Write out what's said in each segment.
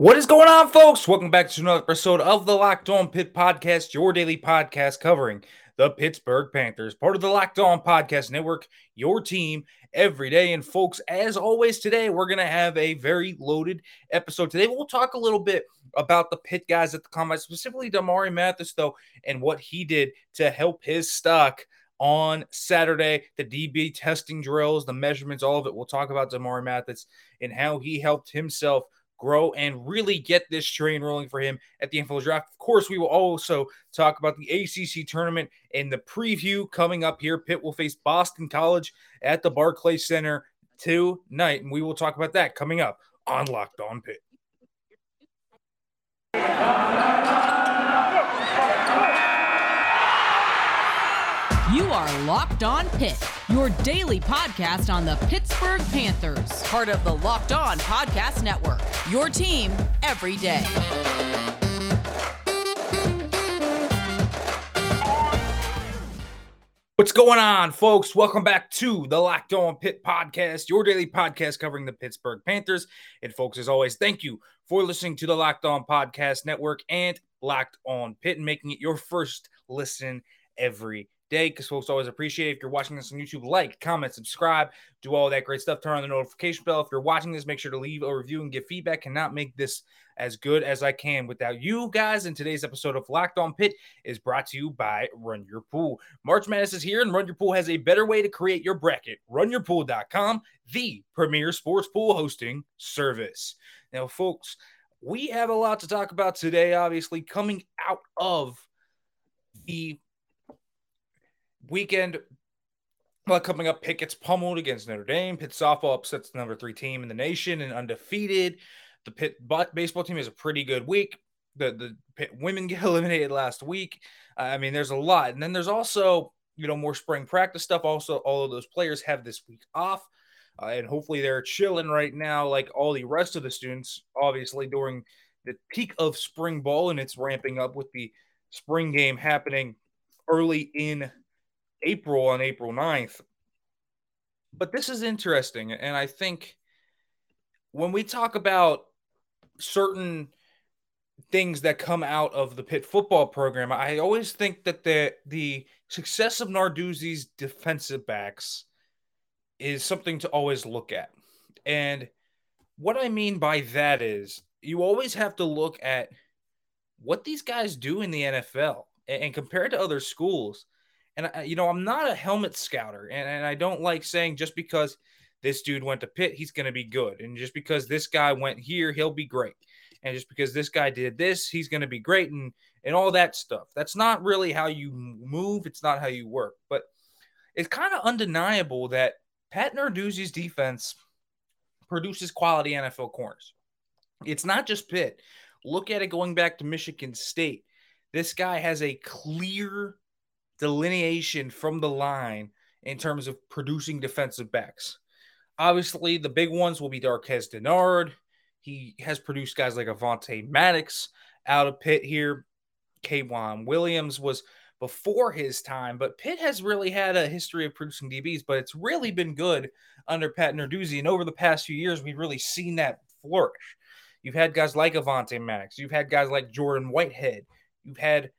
What is going on, folks? Welcome back to another episode of the Locked On Pitt Podcast, your daily podcast covering the Pittsburgh Panthers, part of the Locked On Podcast Network, your team every day. And, folks, as always, today we're going to have a very loaded episode. Today we'll talk a little bit about the Pitt guys at the combine, specifically Damarri Mathis, though, and what he did to help his stock on Saturday. The DB testing drills, the measurements, all of it. We'll talk about Damarri Mathis and how he helped himself grow and really get this train rolling for him at the NFL draft. Of course, we will also talk about the ACC tournament and the preview coming up here. Pitt will face Boston College at the Barclays Center tonight, and we will talk about that coming up on Locked On Pitt. You are Locked On Pitt, your daily podcast on the Pittsburgh Panthers, part of the Locked On Podcast Network. Your team every day. What's going on, folks? Welcome back to the Locked On Pitt podcast, your daily podcast covering the Pittsburgh Panthers. And, folks, as always, thank you for listening to the Locked On Podcast Network and Locked On Pit and making it your first listen every day because folks always appreciate it. If you're watching this on YouTube, like, comment, subscribe, do all that great stuff. Turn on the notification bell. If you're watching this, make sure to leave a review and give feedback. Cannot make this as good as I can without you guys. And today's episode of Locked On Pitt is brought to you by Run Your Pool. March Madness is here, and Run Your Pool has a better way to create your bracket. RunYourPool.com, the premier sports pool hosting service. Now, folks, we have a lot to talk about today, obviously, coming out of the weekend. Well, coming up, Pitt gets pummeled against Notre Dame. Pitt softball upsets the number three team in the nation and undefeated. The Pitt baseball team has a pretty good week. The the Pitt women get eliminated last week. I mean, there's a lot, and then there's also you know more spring practice stuff. Also, all of those players have this week off, uh, and hopefully they're chilling right now, like all the rest of the students. Obviously, during the peak of spring ball, and it's ramping up with the spring game happening early in April on April 9th. But this is interesting. And I think when we talk about certain things that come out of the Pitt football program, I always think that the the success of Narduzzi's defensive backs is something to always look at. And what I mean by that is you always have to look at what these guys do in the NFL and, and compared to other schools – and I, you know, I'm not a helmet scouter, and, and I don't like saying just because this dude went to Pitt, he's going to be good, and just because this guy went here, he'll be great, and just because this guy did this, he's going to be great, and and all that stuff. That's not really how you move. It's not how you work. But it's kind of undeniable that Pat Narduzzi's defense produces quality NFL corners. It's not just Pitt. Look at it going back to Michigan State. This guy has a clear delineation from the line in terms of producing defensive backs. Obviously, the big ones will be Darqueze Dennard. He has produced guys like Avonte Maddox out of Pitt here. K'Waun Williams was before his time, but Pitt has really had a history of producing DBs, but it's really been good under Pat Narduzzi. And over the past few years, we've really seen that flourish. You've had guys like Avonte Maddox. You've had guys like Jordan Whitehead. You've had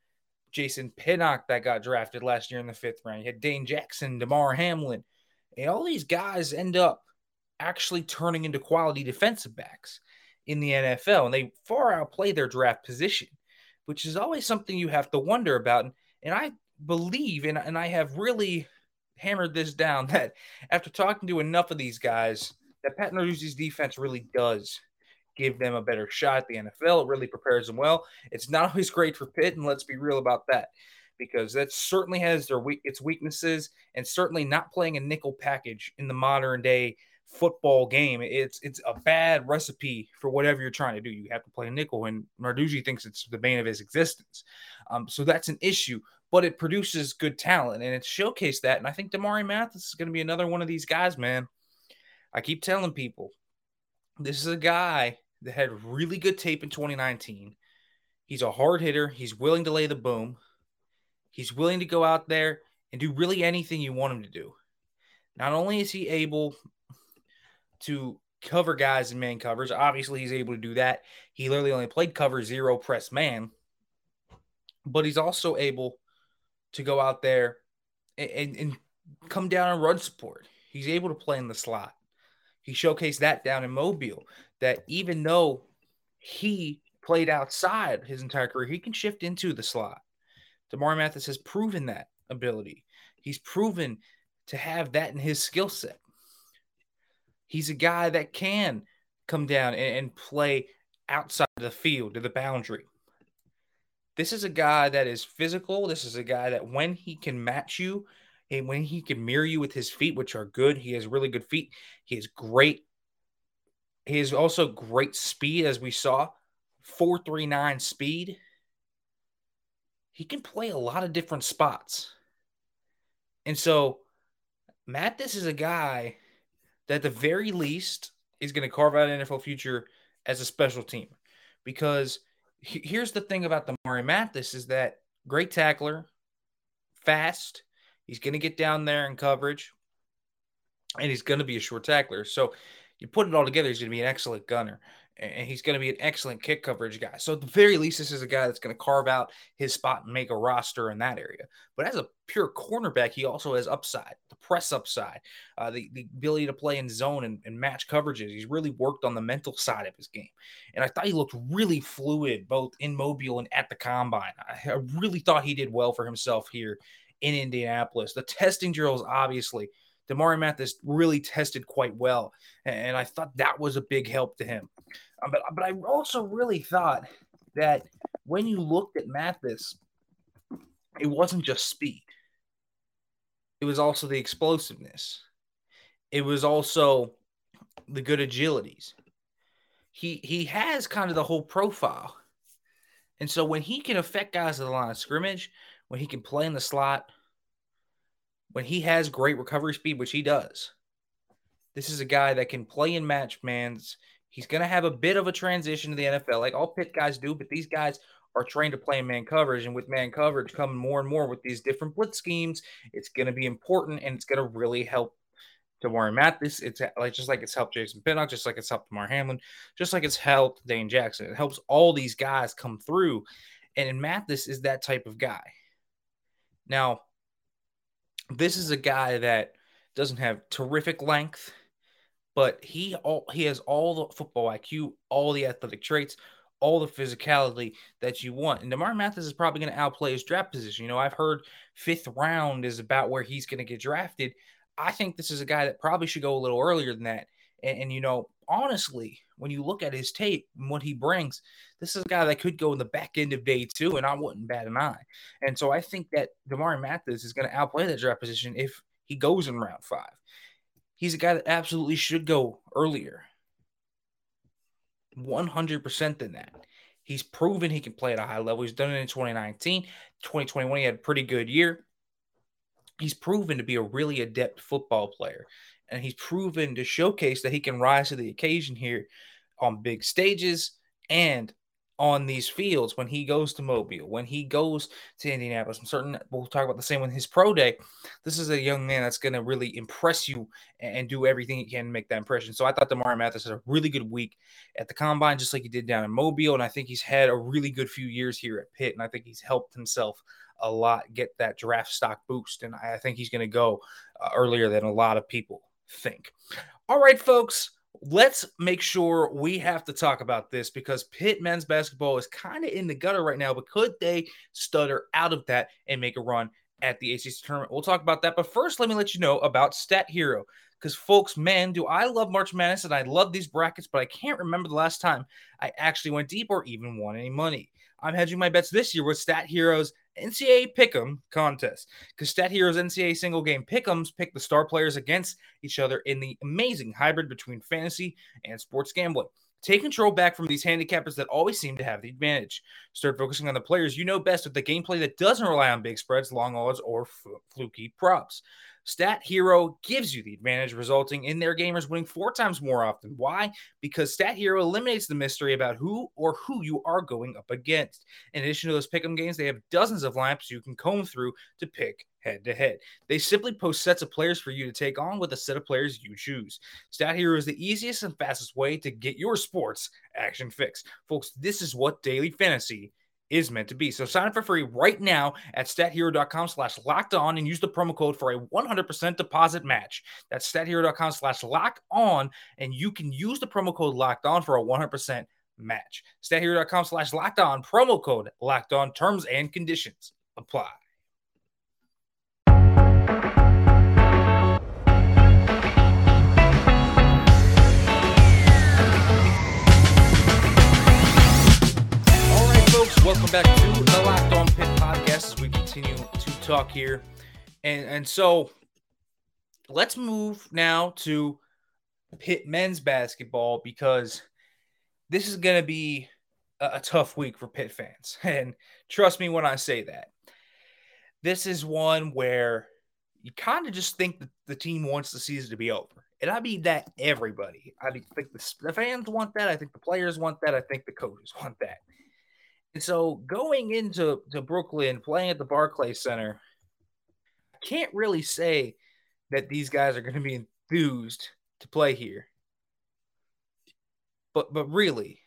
Jason Pinnock that got drafted last year in the fifth round. You had Dane Jackson, Damar Hamlin. And all these guys end up actually turning into quality defensive backs in the NFL. And they far outplay their draft position, which is always something you have to wonder about. And, and I believe, and, and I have really hammered this down, that after talking to enough of these guys, that Pat Narduzzi's defense really does give them a better shot at the NFL. It really prepares them well. It's not always great for Pitt, and let's be real about that because that certainly has their its weaknesses, and certainly not playing a nickel package in the modern day football game. It's it's a bad recipe for whatever you're trying to do. You have to play a nickel, and Narduzzi thinks it's the bane of his existence. Um, so that's an issue. But it produces good talent, and it's showcased that. And I think Damari Mathis is going to be another one of these guys, man. I keep telling people this is a guy that had really good tape in 2019. He's a hard hitter. He's willing to lay the boom. He's willing to go out there and do really anything you want him to do. Not only is he able to cover guys in man covers. Obviously, he's able to do that. He literally only played cover zero press man, but he's also able to go out there and, and, and come down and run support. He's able to play in the slot. He showcased that down in Mobile that even though he played outside his entire career, he can shift into the slot. Damarri Mathis has proven that ability. He's proven to have that in his skill set. He's a guy that can come down and, and play outside the field to the boundary. This is a guy that is physical. This is a guy that when he can match you and when he can mirror you with his feet, which are good, he has really good feet. He has great. He has also great speed, as we saw, four three nine speed. He can play a lot of different spots, and so Mathis is a guy that at the very least is going to carve out an NFL future as a special team. Because here's the thing about the Mari Mathis is that great tackler, fast. He's going to get down there in coverage, and he's going to be a short tackler. So you put it all together, he's going to be an excellent gunner and he's going to be an excellent kick coverage guy. So at the very least, this is a guy that's going to carve out his spot and make a roster in that area. But as a pure cornerback, he also has upside, the press upside, uh, the, the ability to play in zone and, and match coverages. He's really worked on the mental side of his game. And I thought he looked really fluid, both in Mobile and at the combine. I, I really thought he did well for himself here in Indianapolis. The testing drills, obviously, Damarri Mathis really tested quite well. And I thought that was a big help to him. Uh, but but I also really thought that when you looked at Mathis, it wasn't just speed. It was also the explosiveness. It was also the good agilities. He he has kind of the whole profile. And so when he can affect guys at the line of scrimmage, when he can play in the slot, when he has great recovery speed, which he does, this is a guy that can play in match mans. He's going to have a bit of a transition to the NFL, like all Pitt guys do, but these guys are trained to play in man coverage. And with man coverage coming more and more with these different blitz schemes, it's going to be important and it's going to really help Damarri Mathis. It's like just like it's helped Jason Pinnock, just like it's helped Damar Hamlin, just like it's helped Dane Jackson. It helps all these guys come through. And Mathis is that type of guy. Now, this is a guy that doesn't have terrific length but he all he has all the football IQ, all the athletic traits, all the physicality that you want. And Damar Mathis is probably going to outplay his draft position. You know, I've heard fifth round is about where he's going to get drafted. I think this is a guy that probably should go a little earlier than that. And, and, you know, honestly, when you look at his tape and what he brings, this is a guy that could go in the back end of day two, and I wouldn't bat an eye. And so I think that Damar Mathis is going to outplay that draft position if he goes in round five he's a guy that absolutely should go earlier. 100% than that. He's proven he can play at a high level. He's done it in 2019. 2021, he had a pretty good year. He's proven to be a really adept football player. And he's proven to showcase that he can rise to the occasion here on big stages and on these fields when he goes to Mobile, when he goes to Indianapolis. I'm certain we'll talk about the same with his pro day. This is a young man that's going to really impress you and do everything he can to make that impression. So I thought Damarri Mathis had a really good week at the combine, just like he did down in Mobile. And I think he's had a really good few years here at Pitt. And I think he's helped himself a lot get that draft stock boost. And I think he's going to go uh, earlier than a lot of people think. All right, folks let's make sure we have to talk about this because Pitt men's basketball is kind of in the gutter right now, but could they stutter out of that and make a run at the ACC tournament? We'll talk about that. But first, let me let you know about Stat Hero. Because, folks, man, do I love March Madness and I love these brackets, but I can't remember the last time I actually went deep or even won any money. I'm hedging my bets this year with Stat Heroes NCAA Pick'em contest because Stat Heroes NCAA single game Pick'ems pick the star players against each other in the amazing hybrid between fantasy and sports gambling. Take control back from these handicappers that always seem to have the advantage. Start focusing on the players you know best with the gameplay that doesn't rely on big spreads, long odds, or fluky props. Stat Hero gives you the advantage, resulting in their gamers winning four times more often. Why? Because Stat Hero eliminates the mystery about who or who you are going up against. In addition to those pick'em games, they have dozens of lineups you can comb through to pick head to head. They simply post sets of players for you to take on with a set of players you choose. Stat Hero is the easiest and fastest way to get your sports action fix. Folks, this is what daily fantasy is meant to be. So sign up for free right now at stathero.com slash locked on and use the promo code for a 100% deposit match. That's stathero.com slash locked on and you can use the promo code locked on for a 100% match. Stathero.com slash locked on, promo code locked on, terms and conditions apply. Welcome back to the Locked On Pitt podcast as we continue to talk here. And and so let's move now to Pitt men's basketball because this is going to be a, a tough week for Pitt fans. And trust me when I say that. This is one where you kind of just think that the team wants the season to be over. And I mean that everybody. I think the fans want that. I think the players want that. I think the coaches want that. And so going into to Brooklyn, playing at the Barclays Center, I can't really say that these guys are going to be enthused to play here. But but really,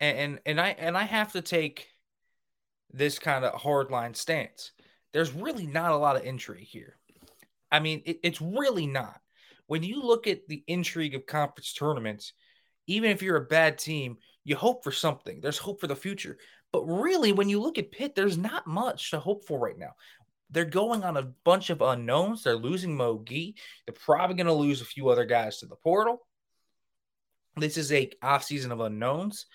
and and, and I and I have to take this kind of hardline stance. There's really not a lot of intrigue here. I mean, it, it's really not. When you look at the intrigue of conference tournaments, even if you're a bad team, you hope for something. There's hope for the future. But really, when you look at Pitt, there's not much to hope for right now. They're going on a bunch of unknowns. They're losing Mo Gee. They're probably going to lose a few other guys to the portal. This is a offseason of unknowns.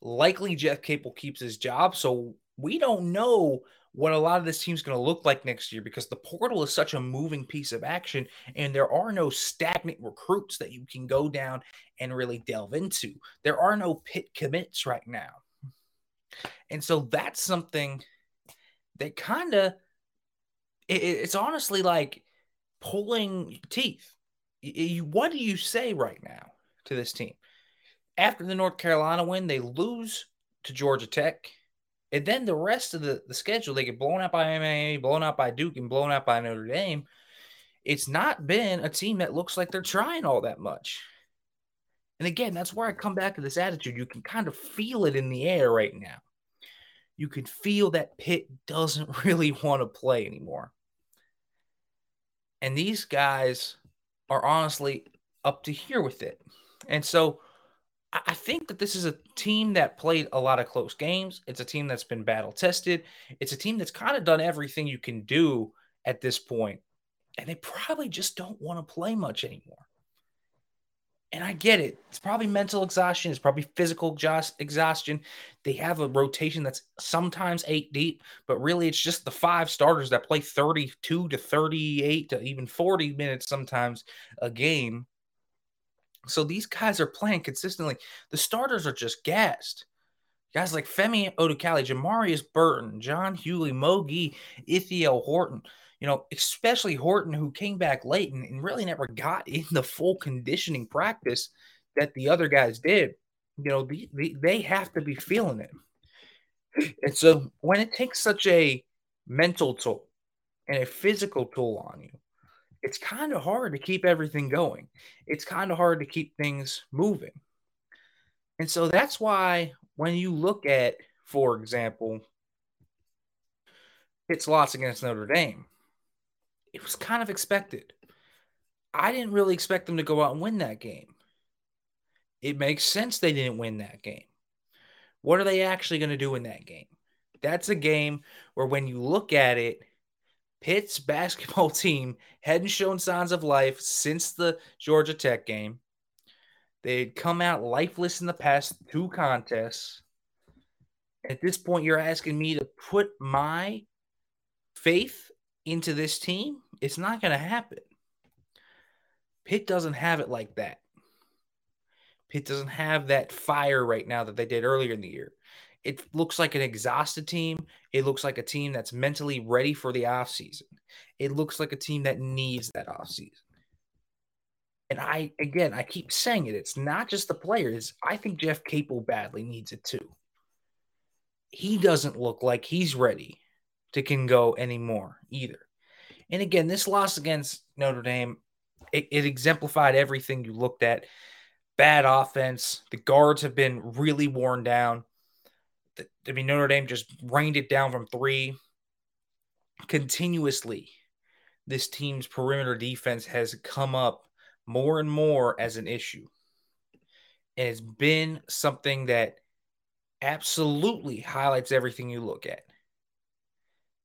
Likely Jeff Capel keeps his job. So we don't know what a lot of this team's going to look like next year because the portal is such a moving piece of action and there are no stagnant recruits that you can go down and really delve into. There are no Pitt commits right now. And so that's something that kind of it, it's honestly like pulling teeth. What do you say right now to this team? After the North Carolina win, they lose to Georgia Tech. And then the rest of the, the schedule, they get blown out by MAA, blown out by Duke, and blown out by Notre Dame. It's not been a team that looks like they're trying all that much. And again, that's where I come back to this attitude. You can kind of feel it in the air right now you can feel that Pitt doesn't really want to play anymore. And these guys are honestly up to here with it. And so I think that this is a team that played a lot of close games. It's a team that's been battle tested. It's a team that's kind of done everything you can do at this point. And they probably just don't want to play much anymore. And I get it. It's probably mental exhaustion. It's probably physical exhaustion. They have a rotation that's sometimes eight deep, but really it's just the five starters that play 32 to 38 to even 40 minutes sometimes a game. So these guys are playing consistently. The starters are just gassed. Guys like Femi Odukale, Jamarius Burton, John Hugley, Mogi, Ithiel Horton you know, especially Horton, who came back late and, and really never got in the full conditioning practice that the other guys did. You know, the, the, they have to be feeling it. And so when it takes such a mental toll and a physical toll on you, it's kind of hard to keep everything going. It's kind of hard to keep things moving. And so that's why when you look at, for example, Pitt's loss against Notre Dame, it was kind of expected. I didn't really expect them to go out and win that game. It makes sense they didn't win that game. What are they actually going to do in that game? That's a game where, when you look at it, Pitt's basketball team hadn't shown signs of life since the Georgia Tech game. They'd come out lifeless in the past two contests. At this point, you're asking me to put my faith into this team, it's not going to happen. Pitt doesn't have it like that. Pitt doesn't have that fire right now that they did earlier in the year. It looks like an exhausted team. It looks like a team that's mentally ready for the offseason. It looks like a team that needs that offseason. And I, again, I keep saying it. It's not just the players. I think Jeff Capel badly needs it too. He doesn't look like he's ready to can go anymore either. And again, this loss against Notre Dame, it, it exemplified everything you looked at. Bad offense. The guards have been really worn down. I mean, Notre Dame just rained it down from three continuously. This team's perimeter defense has come up more and more as an issue. And it's been something that absolutely highlights everything you look at.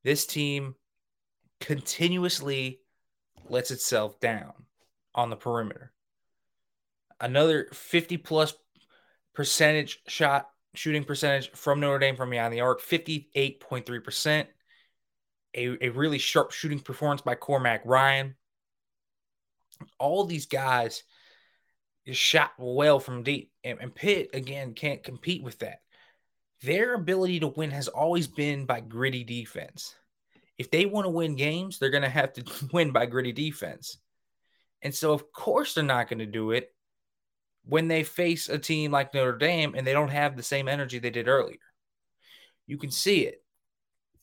This team continuously lets itself down on the perimeter. Another 50 plus percentage shot shooting percentage from Notre Dame from beyond the arc, 58.3%. A, a really sharp shooting performance by Cormac Ryan. All these guys shot well from deep. And, and Pitt, again, can't compete with that. Their ability to win has always been by gritty defense. If they want to win games, they're going to have to win by gritty defense. And so, of course, they're not going to do it when they face a team like Notre Dame and they don't have the same energy they did earlier. You can see it.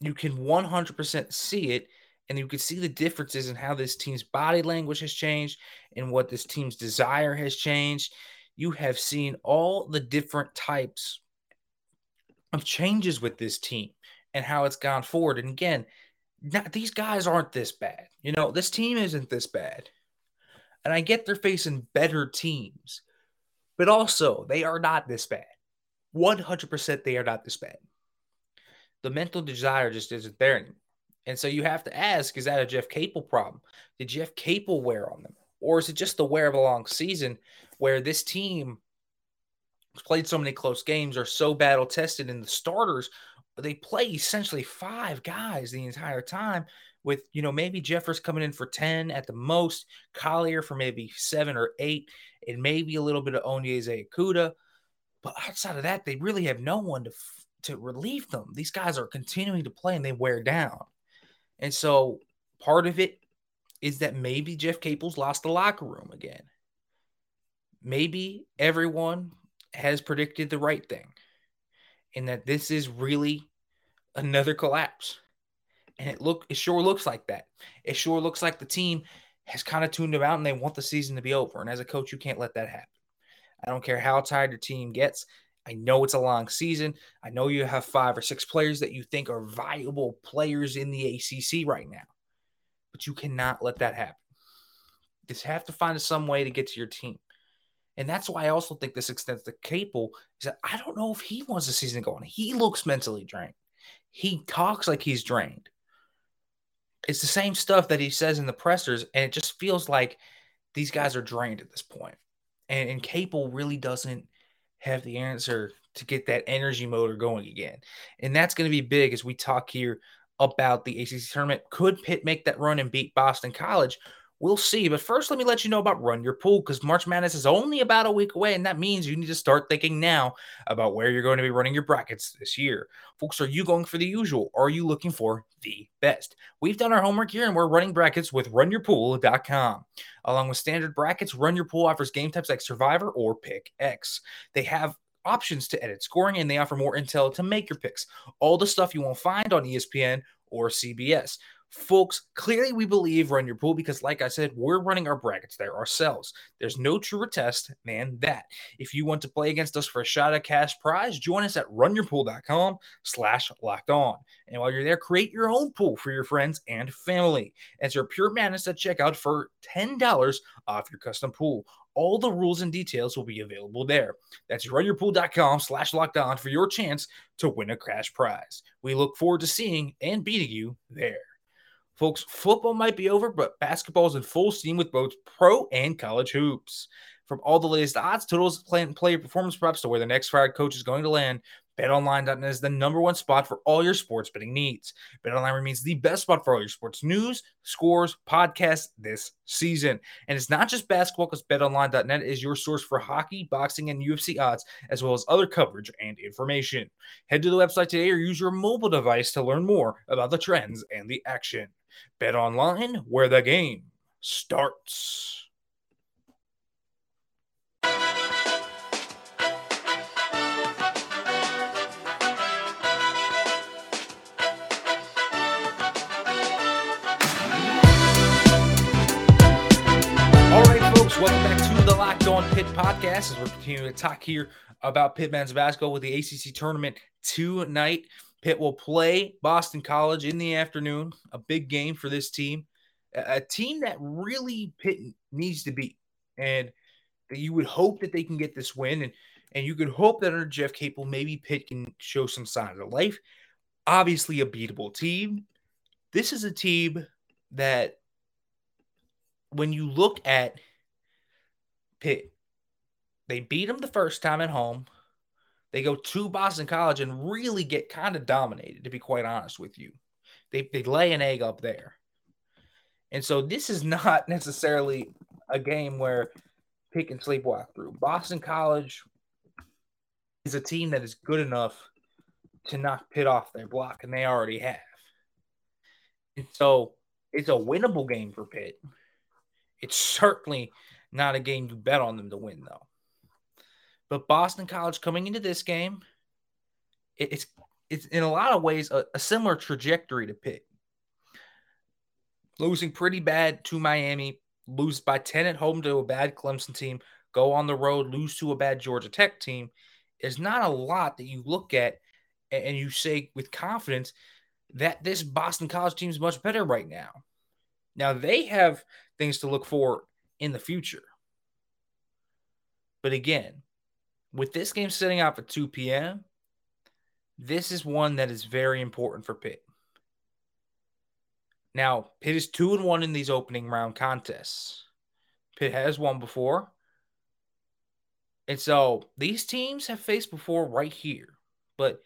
You can 100% see it. And you can see the differences in how this team's body language has changed and what this team's desire has changed. You have seen all the different types of changes with this team and how it's gone forward. And again, not, these guys aren't this bad. You know, this team isn't this bad. And I get they're facing better teams, but also they are not this bad. 100% they are not this bad. The mental desire just isn't there anymore. And so you have to ask is that a Jeff Capel problem? Did Jeff Capel wear on them? Or is it just the wear of a long season where this team played so many close games, are so battle tested, and the starters they play essentially five guys the entire time. With you know maybe Jeffress coming in for ten at the most, Collier for maybe seven or eight, and maybe a little bit of Onye Ezeakudo. But outside of that, they really have no one to to relieve them. These guys are continuing to play and they wear down. And so part of it is that maybe Jeff Capel's lost the locker room again. Maybe everyone has predicted the right thing and that this is really another collapse. And it look it sure looks like that. It sure looks like the team has kind of tuned them out and they want the season to be over. And as a coach, you can't let that happen. I don't care how tired your team gets. I know it's a long season. I know you have five or six players that you think are viable players in the ACC right now, but you cannot let that happen. Just have to find some way to get to your team. And that's why I also think this extends to Capel is that I don't know if he wants the season going. He looks mentally drained. He talks like he's drained. It's the same stuff that he says in the pressers, and it just feels like these guys are drained at this point. And, and Capel really doesn't have the answer to get that energy motor going again. And that's going to be big as we talk here about the ACC tournament. Could Pitt make that run and beat Boston College? We'll see. But first, let me let you know about Run Your Pool because March Madness is only about a week away. And that means you need to start thinking now about where you're going to be running your brackets this year. Folks, are you going for the usual? Or are you looking for the best? We've done our homework here and we're running brackets with runyourpool.com. Along with standard brackets, Run Your Pool offers game types like Survivor or Pick X. They have options to edit scoring and they offer more intel to make your picks. All the stuff you won't find on ESPN or CBS. Folks, clearly we believe run your pool because, like I said, we're running our brackets there ourselves. There's no truer test than that. If you want to play against us for a shot at cash prize, join us at runyourpool.com slash locked on. And while you're there, create your own pool for your friends and family. Enter Pure Madness at checkout for $10 off your custom pool. All the rules and details will be available there. That's runyourpool.com slash locked on for your chance to win a cash prize. We look forward to seeing and beating you there. Folks, football might be over, but basketball is in full steam with both pro and college hoops. From all the latest odds, totals, player performance props to where the next fired coach is going to land, BetOnline.net is the number one spot for all your sports betting needs. BetOnline remains the best spot for all your sports news, scores, podcasts this season. And it's not just basketball because BetOnline.net is your source for hockey, boxing, and UFC odds, as well as other coverage and information. Head to the website today or use your mobile device to learn more about the trends and the action. Bet online where the game starts. Welcome back to the Locked On Pitt Podcast as we're continuing to talk here about Pitt men's basketball with the ACC tournament tonight. Pitt will play Boston College in the afternoon, a big game for this team, a team that really Pitt needs to beat. And you would hope that they can get this win. And, and you could hope that under Jeff Capel, maybe Pitt can show some signs of life. Obviously, a beatable team. This is a team that, when you look at Pitt. They beat them the first time at home. They go to Boston College and really get kind of dominated, to be quite honest with you. They, they lay an egg up there. And so this is not necessarily a game where Pitt can sleepwalk through. Boston College is a team that is good enough to knock Pitt off their block, and they already have. And so it's a winnable game for Pitt. It's certainly not a game you bet on them to win, though. But Boston College coming into this game, it's it's in a lot of ways a, a similar trajectory to Pitt. Losing pretty bad to Miami, lose by 10 at home to a bad Clemson team, go on the road, lose to a bad Georgia Tech team is not a lot that you look at and you say with confidence that this Boston College team is much better right now. Now they have things to look for in the future. But again, with this game sitting out at 2 p.m., this is one that is very important for Pitt. Now, Pitt is 2 and 1 in these opening round contests. Pitt has won before. And so these teams have faced before right here. But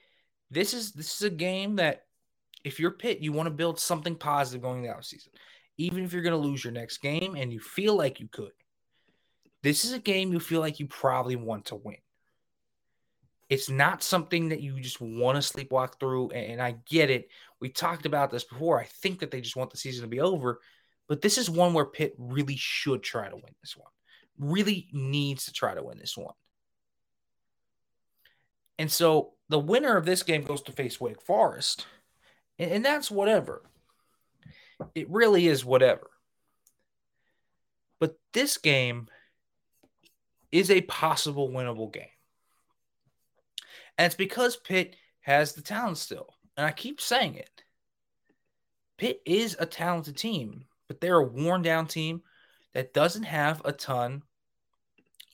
this is this is a game that if you're Pitt, you want to build something positive going into the season even if you're going to lose your next game and you feel like you could. This is a game you feel like you probably want to win. It's not something that you just want to sleepwalk through. And I get it. We talked about this before. I think that they just want the season to be over. But this is one where Pitt really should try to win this one. Really needs to try to win this one. And so the winner of this game goes to face Wake Forest. And, that's whatever. It really is whatever. But this game is a possible winnable game. And it's because Pitt has the talent still. And I keep saying it. Pitt is a talented team, but they're a worn down team that doesn't have a ton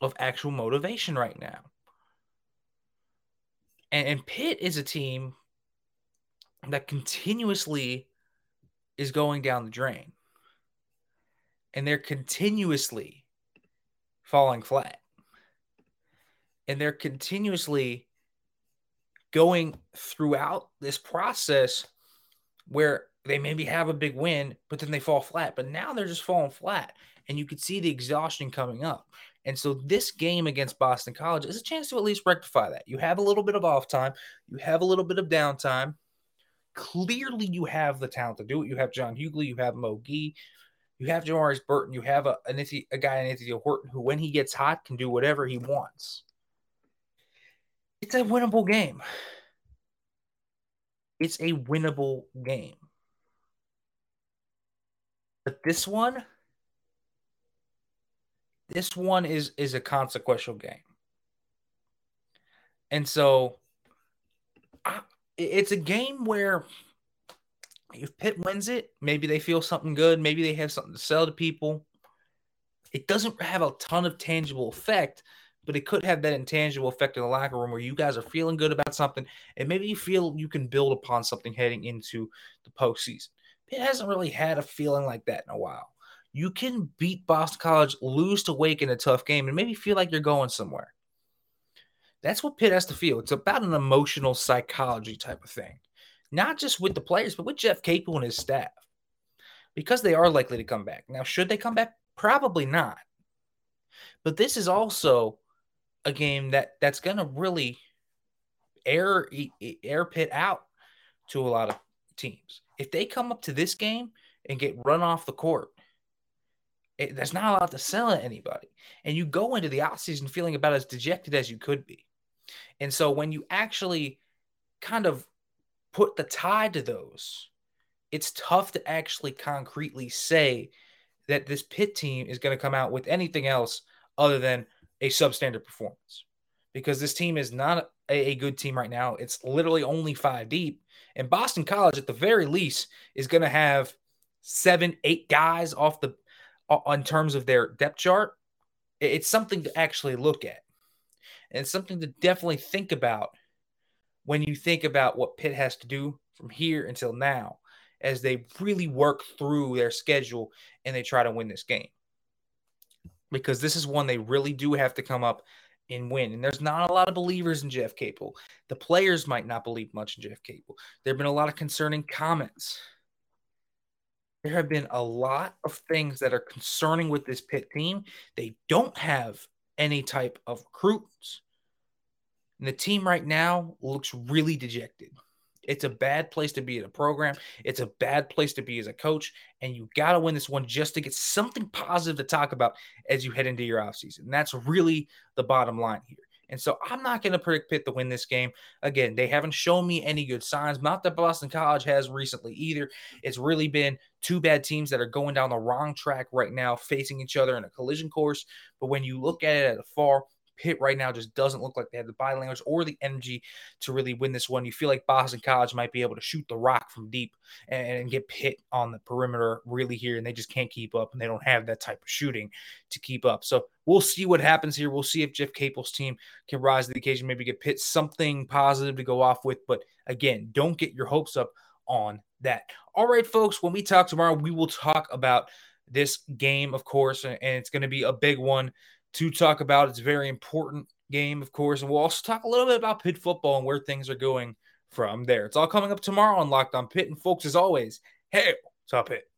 of actual motivation right now. And, and Pitt is a team that continuously is going down the drain. And they're continuously falling flat. And they're continuously going throughout this process where they maybe have a big win, but then they fall flat. But now they're just falling flat. And you can see the exhaustion coming up. And so this game against Boston College is a chance to at least rectify that. You have a little bit of off time, you have a little bit of downtime, Clearly, you have the talent to do it. You have John Hugley, you have Mo Gee, you have Jamarius Burton, you have a, a, a guy in Anthony Horton who, when he gets hot, can do whatever he wants. It's a winnable game. It's a winnable game. But this one, this one is is a consequential game. And so I, it's a game where if Pitt wins it, maybe they feel something good. Maybe they have something to sell to people. It doesn't have a ton of tangible effect, but it could have that intangible effect in the locker room where you guys are feeling good about something, and maybe you feel you can build upon something heading into the postseason. Pitt hasn't really had a feeling like that in a while. You can beat Boston College, lose to Wake in a tough game, and maybe feel like you're going somewhere. That's what Pitt has to feel. It's about an emotional psychology type of thing, not just with the players, but with Jeff Capel and his staff, because they are likely to come back. Now, should they come back? Probably not. But this is also a game that that's going to really air air Pitt out to a lot of teams. If they come up to this game and get run off the court, it, there's not a lot to sell at anybody. And you go into the offseason feeling about as dejected as you could be. And so when you actually kind of put the tie to those, it's tough to actually concretely say that this Pitt team is going to come out with anything else other than a substandard performance because this team is not a, a, good team right now. It's literally only five deep. And Boston College, at the very least, is going to have seven, eight guys off the on terms of their depth chart. It's something to actually look at. And something to definitely think about when you think about what Pitt has to do from here until now as they really work through their schedule and they try to win this game. Because this is one they really do have to come up and win. And there's not a lot of believers in Jeff Capel. The players might not believe much in Jeff Capel. There have been a lot of concerning comments. There have been a lot of things that are concerning with this Pitt team. They don't have any type of recruits. And the team right now looks really dejected. It's a bad place to be in a program. It's a bad place to be as a coach. And you got to win this one just to get something positive to talk about as you head into your offseason. And that's really the bottom line here. And so I'm not going to predict Pitt to win this game. Again, they haven't shown me any good signs. Not that Boston College has recently either. It's really been two bad teams that are going down the wrong track right now, facing each other in a collision course. But when you look at it at afar, Pitt right now just doesn't look like they have the body language or the energy to really win this one. You feel like Boston College might be able to shoot the rock from deep and, and get Pitt on the perimeter really here, and they just can't keep up, and they don't have that type of shooting to keep up. So we'll see what happens here. We'll see if Jeff Capel's team can rise to the occasion, maybe get Pitt something positive to go off with. But again, don't get your hopes up on that. All right, folks, when we talk tomorrow, we will talk about this game, of course, and it's going to be a big one to talk about. It's a very important game, of course. And we'll also talk a little bit about Pitt football and where things are going from there. It's all coming up tomorrow on Locked on Pitt. And folks, as always, hey, top Pitt.